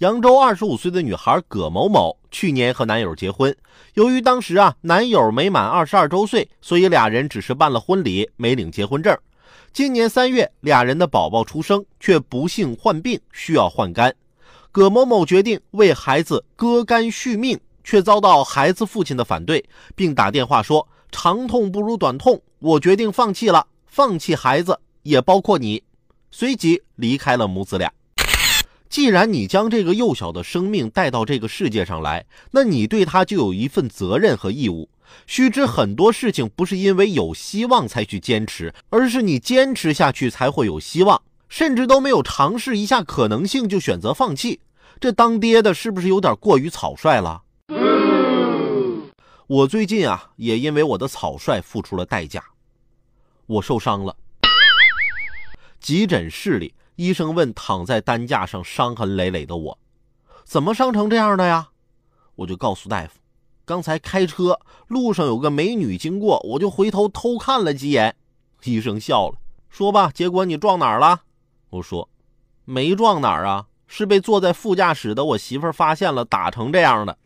扬州二十五岁的女孩葛某某去年和男友结婚，由于当时啊男友没满二十二周岁，所以俩人只是办了婚礼，没领结婚证。今年三月，俩人的宝宝出生，却不幸患病，需要换肝。葛某某决定为孩子割肝续命，却遭到孩子父亲的反对，并打电话说：“长痛不如短痛，我决定放弃了，放弃孩子也包括你。”随即离开了母子俩。既然你将这个幼小的生命带到这个世界上来，那你对他就有一份责任和义务。须知很多事情不是因为有希望才去坚持，而是你坚持下去才会有希望。甚至都没有尝试一下可能性就选择放弃，这当爹的是不是有点过于草率了？我最近啊，也因为我的草率付出了代价，我受伤了。急诊室里。医生问躺在担架上伤痕累累的我：“怎么伤成这样的呀？”我就告诉大夫：“刚才开车路上有个美女经过，我就回头偷看了几眼。”医生笑了，说：“吧，结果你撞哪儿了？”我说：“没撞哪儿啊，是被坐在副驾驶的我媳妇发现了，打成这样的。”